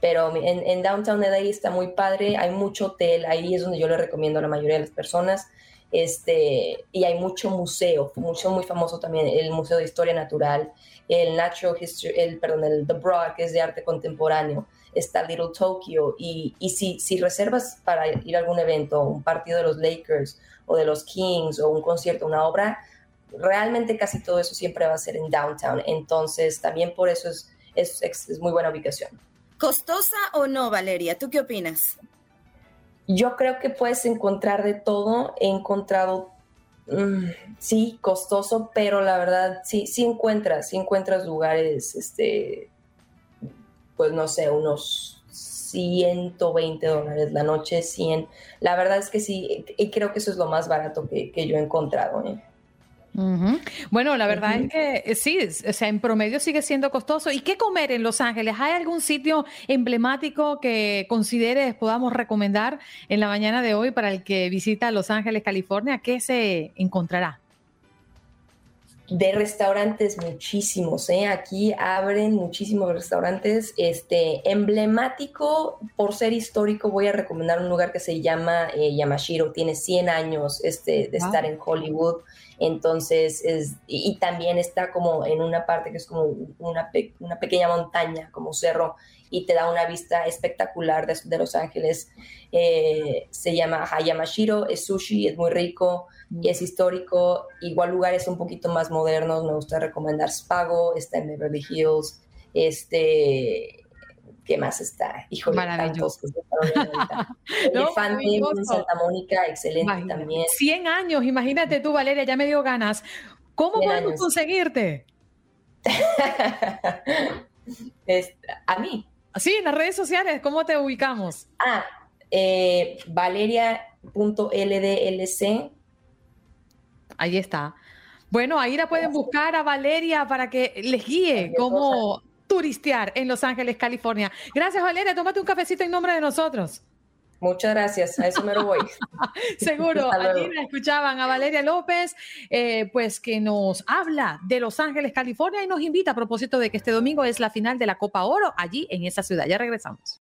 [SPEAKER 11] Pero en, en, Downtown LA está muy padre, hay mucho hotel, ahí es donde yo le recomiendo a la mayoría de las personas. Este, y hay mucho museo, mucho muy famoso también, el Museo de Historia Natural, el Natural History, el, perdón, el The Broad, que es de arte contemporáneo, está Little Tokyo, y, y si, si reservas para ir a algún evento, un partido de los Lakers o de los Kings o un concierto, una obra, realmente casi todo eso siempre va a ser en downtown, entonces también por eso es, es, es muy buena ubicación.
[SPEAKER 3] ¿Costosa o no, Valeria? ¿Tú qué opinas?
[SPEAKER 11] Yo creo que puedes encontrar de todo. He encontrado, mm, sí, costoso, pero la verdad, sí, sí encuentras, sí encuentras lugares, este, pues no sé, unos 120 dólares la noche, 100. La verdad es que sí, y creo que eso es lo más barato que, que yo he encontrado. ¿eh?
[SPEAKER 2] Bueno, la verdad es que eh, sí, o sea, en promedio sigue siendo costoso. ¿Y qué comer en Los Ángeles? ¿Hay algún sitio emblemático que consideres podamos recomendar en la mañana de hoy para el que visita Los Ángeles, California? ¿Qué se encontrará?
[SPEAKER 11] De restaurantes muchísimos, ¿eh? Aquí abren muchísimos restaurantes. Este, emblemático, por ser histórico, voy a recomendar un lugar que se llama eh, Yamashiro. Tiene 100 años este, de estar en Hollywood. Entonces, es, y, también está como en una parte que es como una, una pequeña montaña, como cerro, y te da una vista espectacular de, Los Ángeles. Eh, se llama Hayamashiro, es sushi, es muy rico y es histórico. Igual lugares un poquito más modernos, me gusta recomendar Spago, está en Beverly Hills, este, ¿Qué más está? Hijo
[SPEAKER 2] Maravilloso.
[SPEAKER 11] Elefante en Santa Mónica, excelente también.
[SPEAKER 2] 100 años, imagínate tú, Valeria, ya me dio ganas. ¿Cómo podemos conseguirte?
[SPEAKER 11] a mí.
[SPEAKER 2] Sí, en las redes sociales, ¿cómo te ubicamos?
[SPEAKER 11] Ah, eh, valeria.ldlc.
[SPEAKER 2] Ahí está. Bueno, ahí la pueden buscar a Valeria para que les guíe cómo turistear en Los Ángeles, California. Gracias, Valeria. Tómate un cafecito en nombre de nosotros.
[SPEAKER 11] Muchas gracias, a eso me lo voy.
[SPEAKER 2] Seguro, aquí escuchaban a Valeria López, eh, pues que nos habla de Los Ángeles, California y nos invita a propósito de que este domingo es la final de la Copa Oro allí en esa ciudad. Ya regresamos.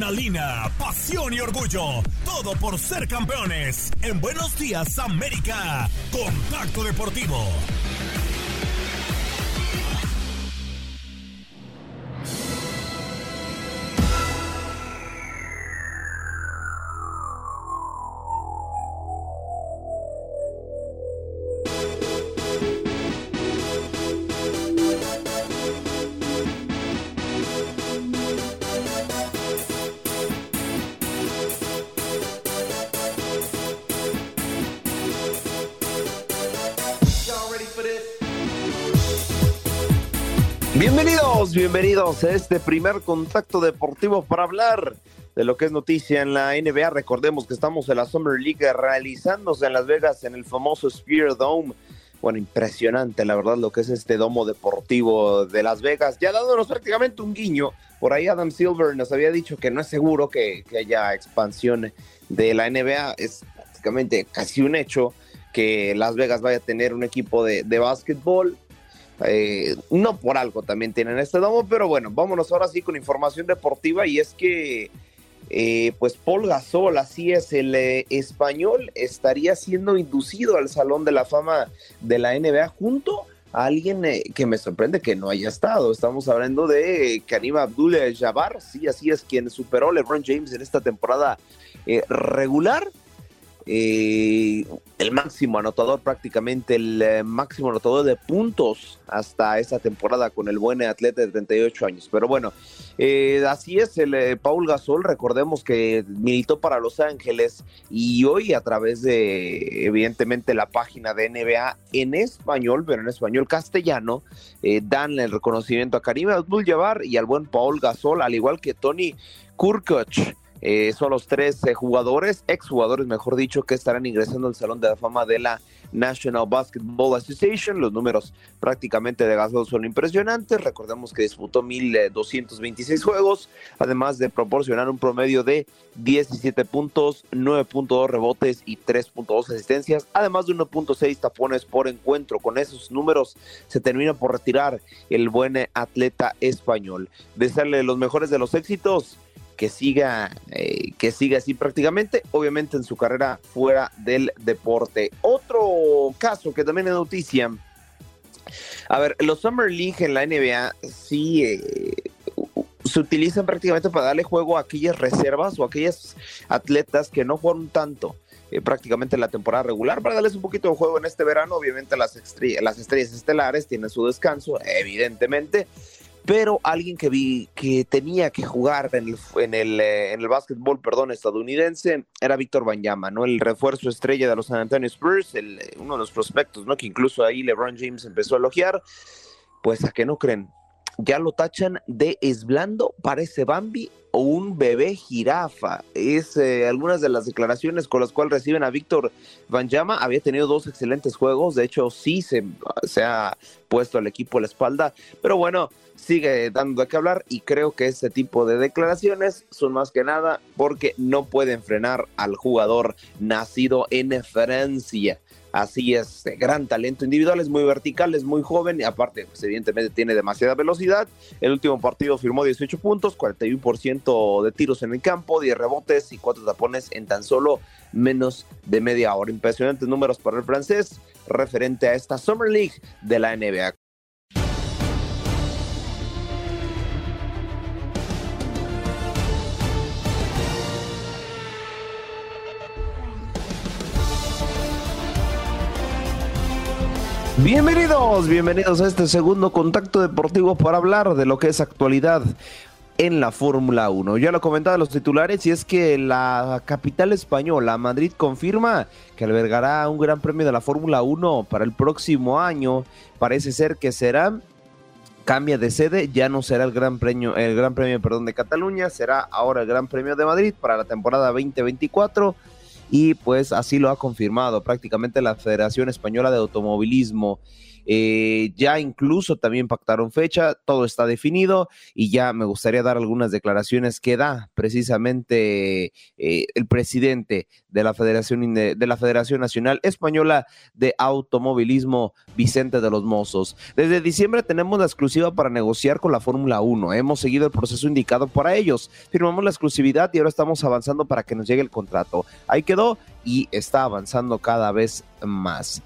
[SPEAKER 1] Adrenalina, pasión y orgullo. Todo por ser campeones. En Buenos Días América. Contacto Deportivo.
[SPEAKER 4] Bienvenidos, a este primer contacto deportivo para hablar de lo que es noticia en la NBA. Recordemos que estamos en la Summer League realizándose en Las Vegas en el famoso Spear Dome. Bueno, impresionante, la verdad, lo que es este domo deportivo de Las Vegas. Ya dándonos prácticamente un guiño. Por ahí Adam Silver nos había dicho que no es seguro que, haya expansión de la NBA. Es prácticamente casi un hecho que Las Vegas vaya a tener un equipo de, de básquetbol eh, no por algo también tienen este domo, pero bueno, vámonos ahora sí con información deportiva y es que eh, pues Paul Gasol, así es, el eh, español estaría siendo inducido al Salón de la Fama de la NBA junto a alguien que me sorprende que no haya estado. Estamos hablando de Karim Abdul-Jabbar, sí, así es, quien superó a LeBron James en esta temporada regular eh, el máximo anotador, prácticamente el eh, máximo anotador de puntos hasta esta temporada con el buen atleta de 38 años. Pero bueno, eh, así es, el Paul Gasol, recordemos que militó para Los Ángeles y hoy a través de, evidentemente, la página de NBA en español, pero en español castellano, dan el reconocimiento a Karim Abdul-Jabbar y al buen Paul Gasol, al igual que Tony Kurkoch. Eh, son los tres eh, jugadores, mejor dicho, que estarán ingresando al Salón de la Fama de la National Basketball Association. Los números prácticamente de Gasol son impresionantes. Recordemos que disputó 1.226 juegos, además de proporcionar un promedio de 17 puntos, 9.2 rebotes y 3.2 asistencias, además de 1.6 tapones por encuentro. Con esos números se termina por retirar el buen atleta español. Desearle los mejores de los éxitos que siga, eh, que siga así prácticamente, obviamente en su carrera fuera del deporte. Otro caso que también es noticia. A ver, los Summer League en la NBA sí eh, se utilizan prácticamente para darle juego a aquellas reservas o aquellas atletas que no fueron tanto eh, prácticamente la temporada regular para darles un poquito de juego en este verano. Obviamente las, las estrellas estelares tienen su descanso, evidentemente, pero alguien que vi que tenía que jugar en el, en el, eh, en el básquetbol perdón, estadounidense era Víctor Banyama, ¿no? El refuerzo estrella de los San Antonio Spurs, el, eh, uno de los prospectos, ¿no? Que incluso ahí LeBron James empezó a elogiar. Pues a que no creen, ya lo tachan de esblando, parece Bambi o un bebé jirafa. Es eh, algunas de las declaraciones con las cuales reciben a Víctor Banjama. Había tenido dos excelentes juegos, de hecho sí se, se ha puesto al equipo a la espalda, pero bueno, sigue dando de qué hablar y creo que este tipo de declaraciones son más que nada porque no pueden frenar al jugador nacido en Francia. Así es, gran talento individual, es muy vertical, es muy joven y aparte, pues, evidentemente tiene demasiada velocidad. El último partido firmó 18 puntos, 41% de tiros en el campo, 10 rebotes y 4 tapones en tan solo menos de media hora. Impresionantes números para el francés referente a esta Summer League de la NBA. Bienvenidos, bienvenidos a este segundo contacto deportivo para hablar de lo que es actualidad en la Fórmula 1. Ya lo comentaba los titulares y es que la capital española, Madrid, confirma que albergará un gran premio de la Fórmula 1 para el próximo año. Parece ser que será cambia de sede, ya no será el Gran Premio, el Gran Premio, perdón, de Cataluña, será ahora el Gran Premio de Madrid para la temporada 2024 y pues así lo ha confirmado prácticamente la Federación Española de Automovilismo. Eh, ya incluso también pactaron fecha, todo está definido y ya me gustaría dar algunas declaraciones que da precisamente eh, el presidente de la Federación de, la Federación Nacional Española de Automovilismo, Vicente de los Mozos. Desde diciembre tenemos la exclusiva para negociar con la Fórmula 1. Hemos seguido el proceso indicado para ellos. Firmamos la exclusividad y ahora estamos avanzando para que nos llegue el contrato. Ahí quedó y está avanzando cada vez más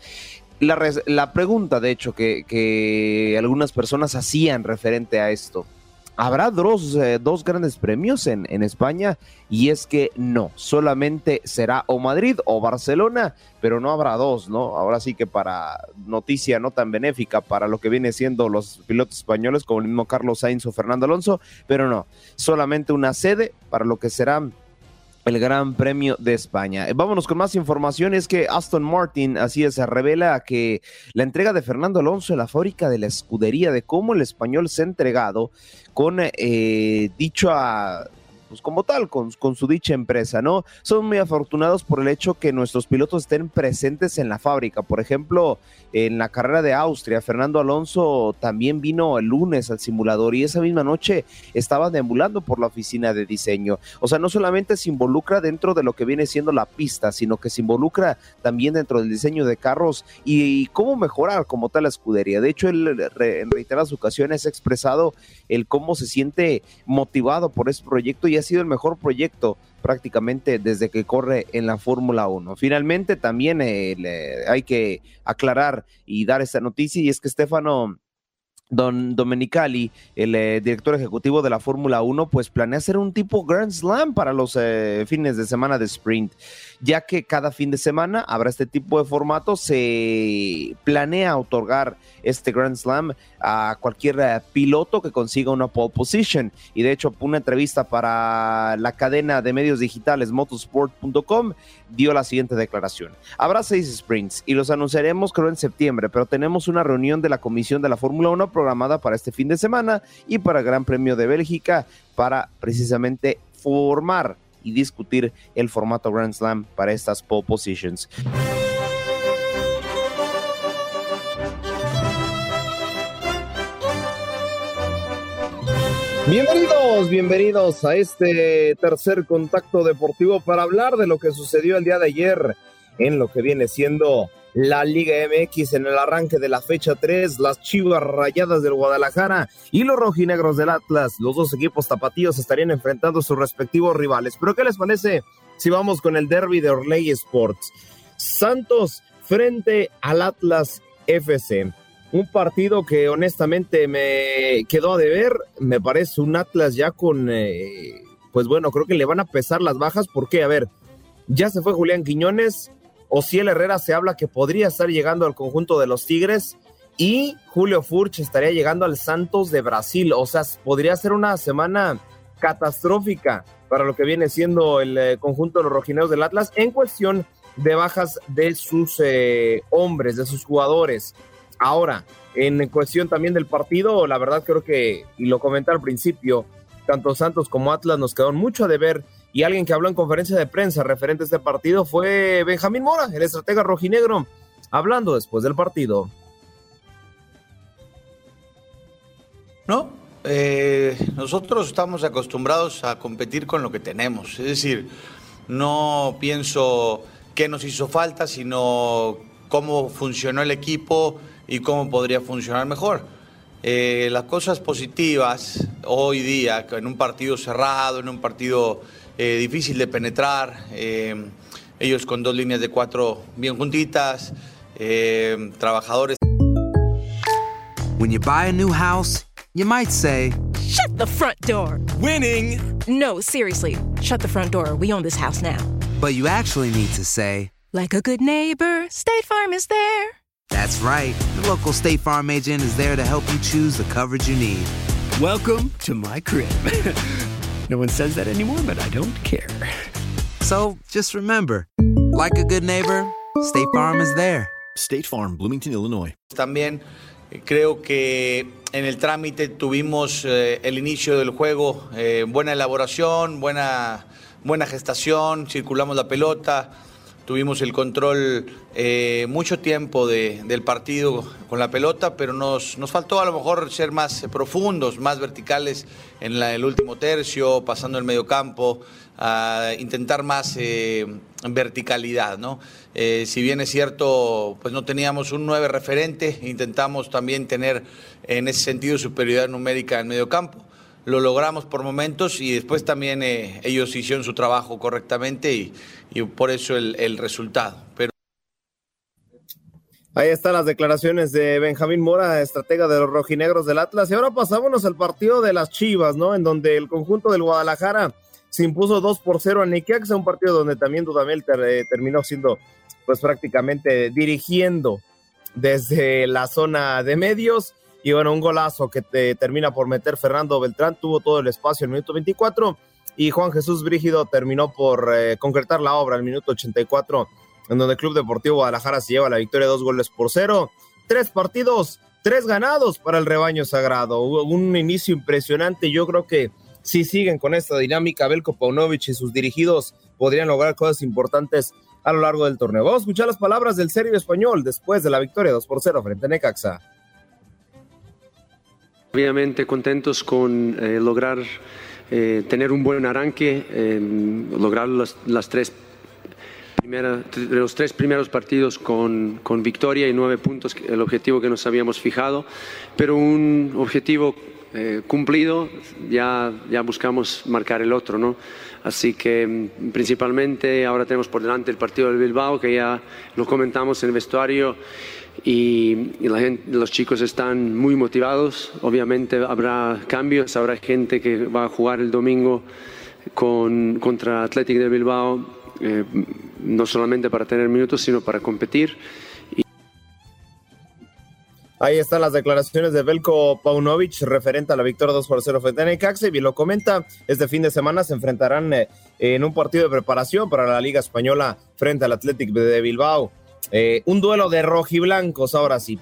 [SPEAKER 4] la, pregunta, de hecho, que, algunas personas hacían referente a esto. ¿Habrá dos, eh, dos grandes premios en, en, España? Y es que no, solamente será o Madrid o Barcelona, pero no habrá dos, ¿no? Ahora sí que para noticia no tan benéfica para lo que viene siendo los pilotos españoles, como el mismo Carlos Sainz o Fernando Alonso, pero no, solamente una sede para lo que serán el Gran Premio de España. Eh, vámonos con más información. Es que Aston Martin, así es, revela que la entrega de Fernando Alonso en la fábrica de la escudería, de cómo el español se ha entregado con eh, dicho a pues, como tal, con, con, su dicha empresa, ¿no? Son muy afortunados por el hecho que nuestros pilotos estén presentes en la fábrica. Por ejemplo, en la carrera de Austria, Fernando Alonso también vino el lunes al simulador y esa misma noche estaba deambulando por la oficina de diseño. O sea, no solamente se involucra dentro de lo que viene siendo la pista, sino que se involucra también dentro del diseño de carros y, cómo mejorar como tal la escudería. De hecho, él en reiteradas ocasiones ha expresado el cómo se siente motivado por este proyecto y sido el mejor proyecto prácticamente desde que corre en la Fórmula 1. Finalmente también eh, hay que aclarar y dar esta noticia y es que Stefano Don Domenicali, el eh, director ejecutivo de la Fórmula 1, pues planea hacer un tipo Grand Slam para los eh, fines de semana de sprint, ya que cada fin de semana habrá este tipo de formato, se planea otorgar este Grand Slam a cualquier eh, piloto que consiga una pole position. Y de hecho, una entrevista para la cadena de medios digitales motorsport.com dio la siguiente declaración. Habrá seis sprints y los anunciaremos creo en septiembre, pero tenemos una reunión de la comisión de la Fórmula 1 programada para este fin de semana y para el Gran Premio de Bélgica para precisamente formar y discutir el formato Grand Slam para estas pole positions. Bienvenidos, bienvenidos a este tercer contacto deportivo para hablar de lo que sucedió el día de ayer en lo que viene siendo la Liga MX en el arranque de la fecha 3, las Chivas Rayadas del Guadalajara y los rojinegros del Atlas. Los dos equipos tapatíos estarían enfrentando a sus respectivos rivales. Pero ¿qué les parece si vamos con el derby de Orley Sports? Santos frente al Atlas FC un partido que honestamente me quedó a deber. Me parece un Atlas ya con, eh, pues bueno, creo que le van a pesar las bajas. porque A ver, ya se fue Julián Quiñones, Ociel Herrera se habla que podría estar llegando al conjunto de los Tigres y Julio Furch estaría llegando al Santos de Brasil. O sea, podría ser una semana catastrófica para lo que viene siendo el eh, conjunto de los rojineros del Atlas en cuestión de bajas de sus eh, hombres, de sus jugadores. Ahora, en cuestión también del partido, la verdad creo que, y lo comenté al principio, tanto Santos como Atlas nos quedaron mucho a deber y alguien que habló en conferencia de prensa referente a este partido fue Benjamín Mora, el estratega rojinegro, hablando después del partido.
[SPEAKER 12] No, eh, nosotros estamos acostumbrados a competir con lo que tenemos, es decir, no pienso qué nos hizo falta, sino cómo funcionó el equipo y cómo podría funcionar mejor. Eh, las cosas positivas hoy día, en un partido cerrado, en un partido eh, difícil de penetrar, eh, ellos con dos líneas de cuatro bien juntitas, trabajadores.
[SPEAKER 13] When you buy a new house, you might say,
[SPEAKER 14] Shut the front door!
[SPEAKER 13] Winning!
[SPEAKER 14] No, seriously, shut the front door. We own this house now.
[SPEAKER 13] But you actually need to say,
[SPEAKER 14] Like a good neighbor, State Farm is there.
[SPEAKER 13] That's right. The local State Farm agent is there to help you choose the coverage you need.
[SPEAKER 15] Welcome to my crib. no one says that anymore, but I don't care.
[SPEAKER 13] So just remember, like a good neighbor, State Farm is there.
[SPEAKER 16] State Farm, Bloomington, Illinois.
[SPEAKER 12] También eh, creo que en el trámite tuvimos eh, el inicio del juego, eh, buena elaboración, buena, buena gestación, circulamos la pelota tuvimos el control eh, mucho tiempo del partido con la pelota, pero nos, nos faltó a lo mejor ser más profundos, más verticales en el último tercio, pasando el medio campo, a intentar más eh, verticalidad. ¿no? Eh, si bien es cierto, pues no teníamos un 9 referente, intentamos también tener en ese sentido superioridad numérica en medio campo lo logramos por momentos y después también eh, ellos hicieron su trabajo correctamente y, por eso el, resultado. Pero...
[SPEAKER 4] Ahí están las declaraciones de Benjamín Mora, estratega de los rojinegros del Atlas. Y ahora pasámonos al partido de las Chivas, ¿no? En donde el conjunto del Guadalajara se impuso 2 por 0 a Necaxa, un partido donde también Dudamel eh, terminó siendo pues prácticamente dirigiendo desde la zona de medios y bueno, un golazo que te termina por meter Fernando Beltrán, tuvo todo el espacio en el minuto 24 y Juan Jesús Brígido terminó por eh, concretar la obra el minuto 84, en donde el Club Deportivo Guadalajara se lleva la victoria dos goles por cero. Tres partidos, tres ganados para el rebaño sagrado. Hubo un inicio impresionante. Yo creo que si siguen con esta dinámica, Belko Paunovic y sus dirigidos podrían lograr cosas importantes a lo largo del torneo. Vamos a escuchar las palabras del serio español después de la victoria 2 por 0 frente a Necaxa.
[SPEAKER 17] Obviamente contentos con eh, lograr eh, tener un buen arranque, eh, lograr las, tres los tres primeros partidos con, con, victoria y nueve puntos, el objetivo que nos habíamos fijado, pero un objetivo cumplido, ya, ya buscamos marcar el otro, ¿no? Así que mm, principalmente ahora tenemos por delante el partido del Bilbao, que ya lo comentamos en el vestuario y, los chicos están muy motivados. Obviamente habrá cambios, habrá gente que va a jugar el domingo con, contra Athletic de Bilbao, eh, no solamente para tener minutos, sino para competir.
[SPEAKER 4] Ahí están las declaraciones de Belko Paunovic referente a la victoria 2 por 0 frente a Necaxa y lo comenta, este fin de semana se enfrentarán eh, en un partido de preparación para la Liga Española frente al Athletic de Bilbao. Eh, un duelo de rojiblancos ahora sí.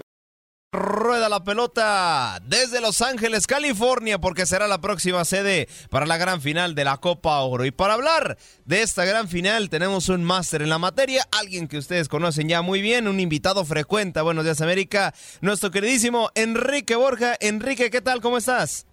[SPEAKER 8] Rueda la pelota desde Los Ángeles, California, porque será la próxima sede para la gran final de la Copa Oro. Y para hablar de esta gran final, tenemos un máster en la materia, alguien que ustedes conocen ya muy bien, un invitado frecuente. Buenos días, América, nuestro queridísimo Enrique Borja. Enrique, ¿qué tal? ¿Cómo estás?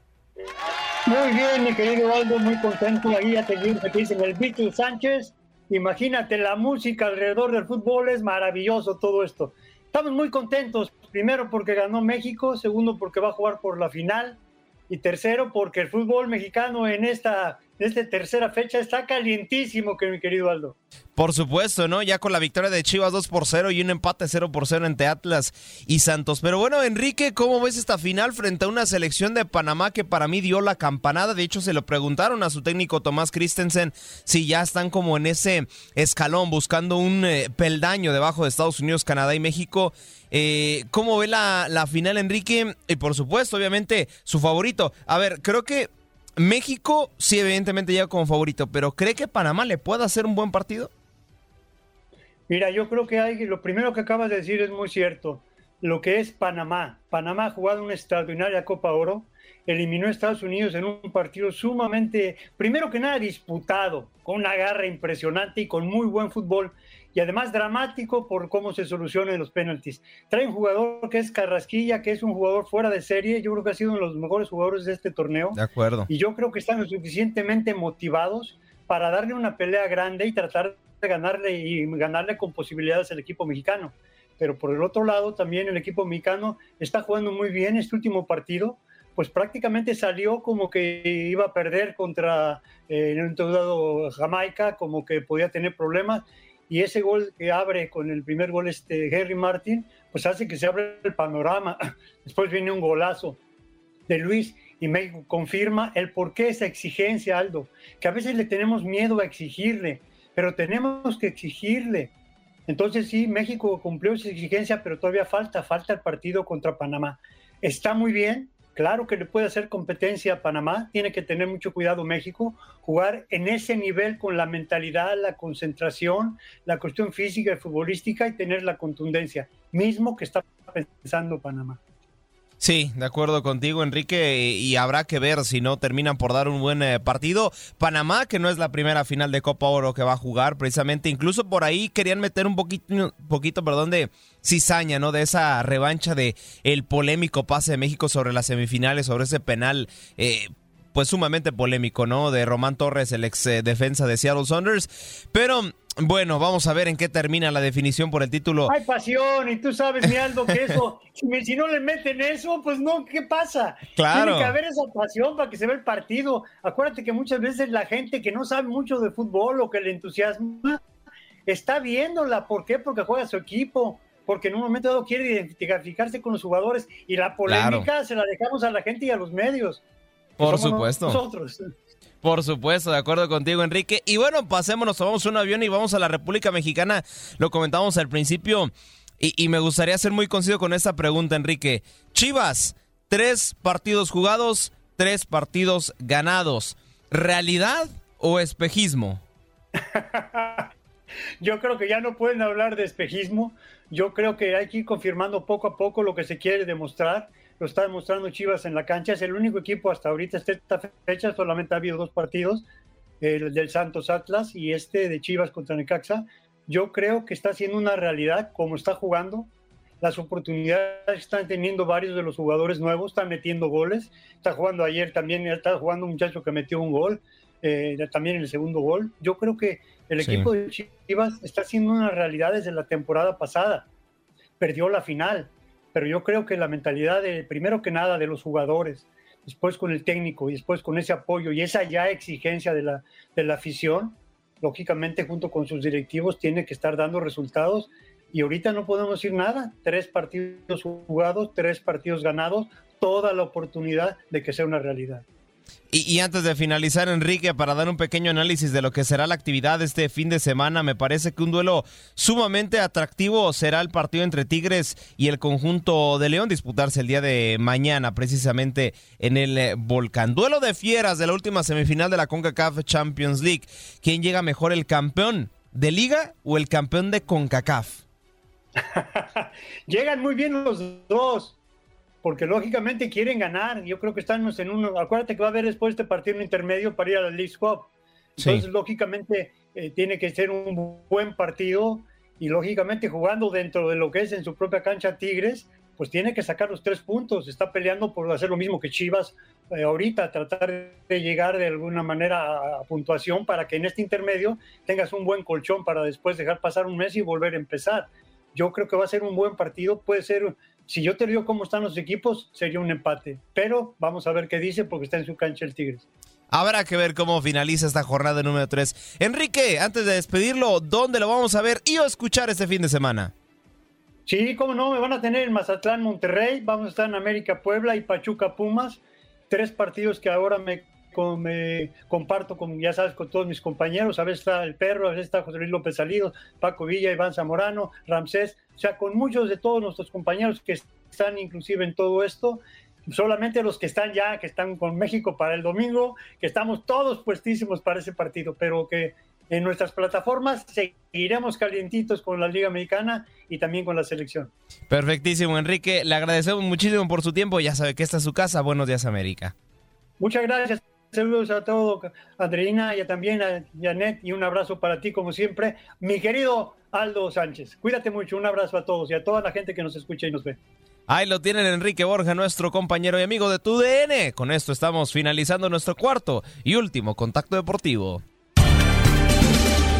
[SPEAKER 18] Muy bien, mi querido Aldo, muy contento. Ahí a tener en el Víctor Sánchez Imagínate, la música alrededor del fútbol es maravilloso todo esto. Estamos muy contentos, primero porque ganó México, segundo porque va a jugar por la final y tercero porque el fútbol mexicano en esta esta tercera fecha está calientísimo, que mi querido Aldo.
[SPEAKER 4] Por supuesto, ¿no? Ya con la victoria de Chivas 2 por 0 y un empate 0 por 0 entre Atlas y Santos. Pero bueno, Enrique, ¿cómo ves esta final frente a una selección de Panamá que para mí dio la campanada? De hecho, se lo preguntaron a su técnico Tomás Christensen si ya están como en ese escalón buscando un eh, peldaño debajo de Estados Unidos, Canadá y México. Eh, ¿Cómo ve la, la final, Enrique? Y por supuesto, obviamente, su favorito. A ver, creo que México sí, evidentemente llega como favorito, pero ¿cree que Panamá le pueda hacer un buen partido?
[SPEAKER 18] Mira, yo creo que hay, lo primero que acabas de decir es muy cierto. Lo que es Panamá. Panamá ha jugado una extraordinaria Copa Oro, eliminó a Estados Unidos en un partido sumamente, primero que nada, disputado, con una garra impresionante y con muy buen fútbol y además dramático por cómo se solucionan los penaltis. Trae un jugador que es Carrasquilla, que es un jugador fuera de serie, yo creo que ha sido uno de los mejores jugadores de este torneo.
[SPEAKER 4] De acuerdo.
[SPEAKER 18] Y yo creo que están lo suficientemente motivados para darle una pelea grande y tratar de ganarle y ganarle con posibilidades al equipo mexicano. Pero por el otro lado, también el equipo mexicano está jugando muy bien este último partido, pues prácticamente salió como que iba a perder contra eh, en un dado Jamaica, como que podía tener problemas y ese gol que abre con el primer gol este Henry Martin, pues hace que se abra el panorama. Después viene un golazo de Luis y México confirma el por qué esa exigencia, Aldo, que a veces le tenemos miedo a exigirle, pero tenemos que exigirle. Entonces sí, México cumplió esa exigencia, pero todavía falta, falta el partido contra Panamá. Está muy bien, Claro que le puede hacer competencia a Panamá, tiene que tener mucho cuidado México, jugar en ese nivel con la mentalidad, la concentración, la cuestión física y futbolística y tener la contundencia, mismo que está pensando Panamá.
[SPEAKER 4] Sí, de acuerdo contigo, Enrique, y habrá que ver si no terminan por dar un buen eh, partido. Panamá, que no es la primera final de Copa Oro que va a jugar, precisamente, incluso por ahí querían meter un poquito, poquito perdón, de cizaña, ¿no? De esa revancha de el polémico pase de México sobre las semifinales, sobre ese penal. Eh, pues sumamente polémico, ¿no? De Román Torres, el ex eh, defensa de Seattle Saunders. Pero bueno, vamos a ver en qué termina la definición por el título.
[SPEAKER 18] Hay pasión y tú sabes, mi Aldo, que eso, si, no le meten eso, pues no, ¿qué pasa?
[SPEAKER 4] Claro.
[SPEAKER 18] Tiene que haber esa pasión para que se vea el partido. Acuérdate que muchas veces la gente que no sabe mucho de fútbol o que le entusiasma, está viéndola. ¿Por qué? Porque juega su equipo porque en un momento dado quiere identificarse con los jugadores y la polémica se la dejamos a la gente y a los medios.
[SPEAKER 4] Por supuesto.
[SPEAKER 18] Nosotros.
[SPEAKER 4] Por supuesto, de acuerdo contigo, Enrique. Y bueno, pasémonos, tomamos un avión y vamos a la República Mexicana. Lo comentamos al principio y, me gustaría ser muy conciso con esta pregunta, Enrique. Chivas, tres partidos jugados, tres partidos ganados. ¿Realidad o espejismo?
[SPEAKER 18] Yo creo que ya no pueden hablar de espejismo. Yo creo que hay que ir confirmando poco a poco lo que se quiere demostrar lo está demostrando Chivas en la cancha. Es el único equipo hasta ahorita, hasta esta fecha, solamente ha habido dos partidos, el del Santos Atlas y este de Chivas contra Necaxa. Yo creo que está siendo una realidad como está jugando. Las oportunidades están teniendo varios de los jugadores nuevos, están metiendo goles. Está jugando ayer también, está jugando un muchacho que metió un gol, eh, también el segundo gol. Yo creo que el equipo de Chivas está siendo una realidad desde la temporada pasada. Perdió la final, pero yo creo que la mentalidad de, primero que nada, de los jugadores, después con el técnico y después con ese apoyo y esa ya exigencia de la, de la afición, lógicamente junto con sus directivos tiene que estar dando resultados y ahorita no podemos decir nada, tres partidos jugados, tres partidos ganados, toda la oportunidad de que sea una realidad.
[SPEAKER 4] Y, antes de finalizar, Enrique, para dar un pequeño análisis de lo que será la actividad este fin de semana, me parece que un duelo sumamente atractivo será el partido entre Tigres y el conjunto de León, disputarse el día de mañana, precisamente en el eh, Volcán. Duelo de fieras de la última semifinal de la CONCACAF Champions League. ¿Quién llega mejor, el campeón de Liga o el campeón de CONCACAF?
[SPEAKER 18] Llegan muy bien los dos porque lógicamente quieren ganar. Yo creo que estamos en uno. Acuérdate que va a haber después este partido intermedio para ir a la League Cup. Entonces, lógicamente, eh, tiene que ser un buen partido y, lógicamente, jugando dentro de lo que es en su propia cancha Tigres, pues tiene que sacar los tres puntos. Está peleando por hacer lo mismo que Chivas eh, ahorita, tratar de llegar de alguna manera a, puntuación para que en este intermedio tengas un buen colchón para después dejar pasar un mes y volver a empezar. Yo creo que va a ser un buen partido. Puede ser si yo te digo cómo están los equipos, sería un empate. Pero vamos a ver qué dice porque está en su cancha el Tigres.
[SPEAKER 4] Habrá que ver cómo finaliza esta jornada número 3. Enrique, antes de despedirlo, ¿dónde lo vamos a ver y o escuchar este fin de semana?
[SPEAKER 18] Sí, cómo no, me van a tener en Mazatlán, Monterrey, vamos a estar en América, Puebla y Pachuca, Pumas. Tres partidos que ahora me, con- me comparto con, ya sabes, con todos mis compañeros. A veces está el perro, a veces está José Luis López Salido, Paco Villa, Iván Zamorano, Ramsés. O sea, con muchos de todos nuestros compañeros que están inclusive en todo esto. Solamente los que están ya, que están con México para el domingo, que estamos todos puestísimos para ese partido, pero que en nuestras plataformas seguiremos calientitos con la Liga Mexicana y también con la selección.
[SPEAKER 4] Perfectísimo, Enrique. Le agradecemos muchísimo por su tiempo. Ya sabe que esta es su casa. Buenos días, América.
[SPEAKER 18] Muchas gracias. Saludos a todos, Andreina y también a Janet y un abrazo para ti como siempre. Mi querido Aldo Sánchez, cuídate mucho, un abrazo a todos y a toda la gente que nos escucha y nos ve.
[SPEAKER 4] Ahí lo tienen Enrique Borja, nuestro compañero y amigo de TUDN. Con esto estamos finalizando nuestro cuarto y último contacto deportivo.